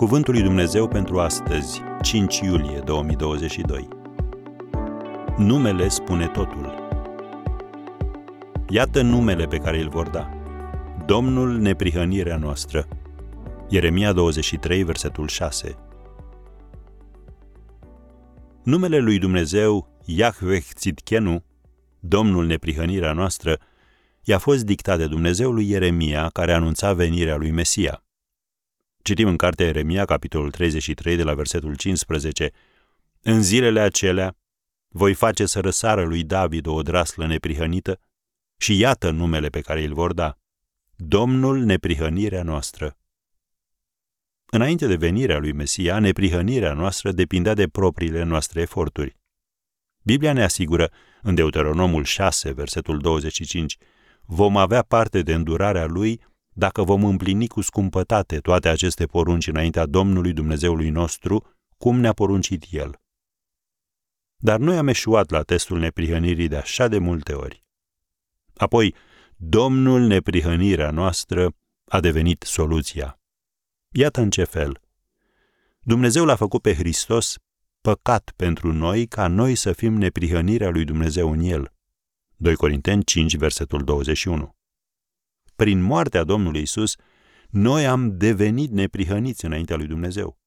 Cuvântul lui Dumnezeu pentru astăzi, 5 iulie 2022. Numele spune totul. Iată numele pe care îl vor da. Domnul neprihănirea noastră. Ieremia 23, versetul 6. Numele lui Dumnezeu, Yahweh Tzidkenu, Domnul neprihănirea noastră, i-a fost dictat de Dumnezeu lui Ieremia, care anunța venirea lui Mesia. Citim în cartea Ieremia, capitolul 33, de la versetul 15. În zilele acelea voi face să răsară lui David o odraslă neprihănită și iată numele pe care îl vor da. Domnul neprihănirea noastră. Înainte de venirea lui Mesia, neprihănirea noastră depindea de propriile noastre eforturi. Biblia ne asigură, în Deuteronomul 6, versetul 25, vom avea parte de îndurarea lui dacă vom împlini cu scumpătate toate aceste porunci înaintea Domnului Dumnezeului nostru, cum ne-a poruncit El. Dar noi am eșuat la testul neprihănirii de așa de multe ori. Apoi, Domnul neprihănirea noastră a devenit soluția. Iată în ce fel. Dumnezeu l-a făcut pe Hristos păcat pentru noi ca noi să fim neprihănirea lui Dumnezeu în El. 2 Corinteni 5, versetul 21 prin moartea Domnului Isus, noi am devenit neprihăniți înaintea lui Dumnezeu.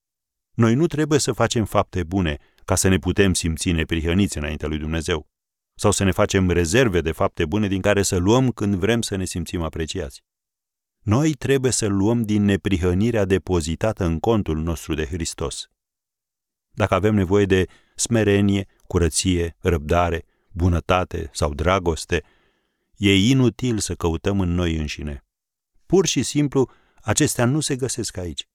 Noi nu trebuie să facem fapte bune ca să ne putem simți neprihăniți înaintea lui Dumnezeu sau să ne facem rezerve de fapte bune din care să luăm când vrem să ne simțim apreciați. Noi trebuie să luăm din neprihănirea depozitată în contul nostru de Hristos. Dacă avem nevoie de smerenie, curăție, răbdare, bunătate sau dragoste, E inutil să căutăm în noi înșine. Pur și simplu, acestea nu se găsesc aici.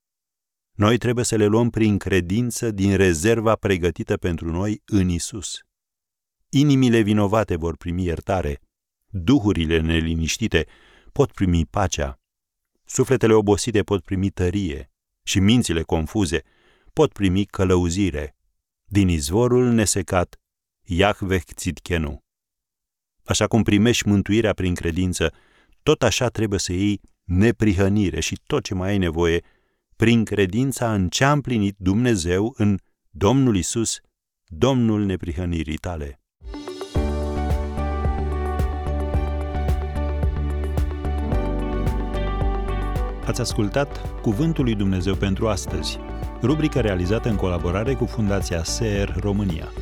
Noi trebuie să le luăm prin credință din rezerva pregătită pentru noi în Isus. Inimile vinovate vor primi iertare, duhurile neliniștite pot primi pacea, sufletele obosite pot primi tărie și mințile confuze pot primi călăuzire. Din izvorul nesecat, Iahveh Tzidkenu. Așa cum primești mântuirea prin credință, tot așa trebuie să iei neprihănire și tot ce mai ai nevoie prin credința în ce a împlinit Dumnezeu în Domnul Isus, Domnul neprihănirii tale. Ați ascultat Cuvântul lui Dumnezeu pentru astăzi, rubrica realizată în colaborare cu Fundația SER România.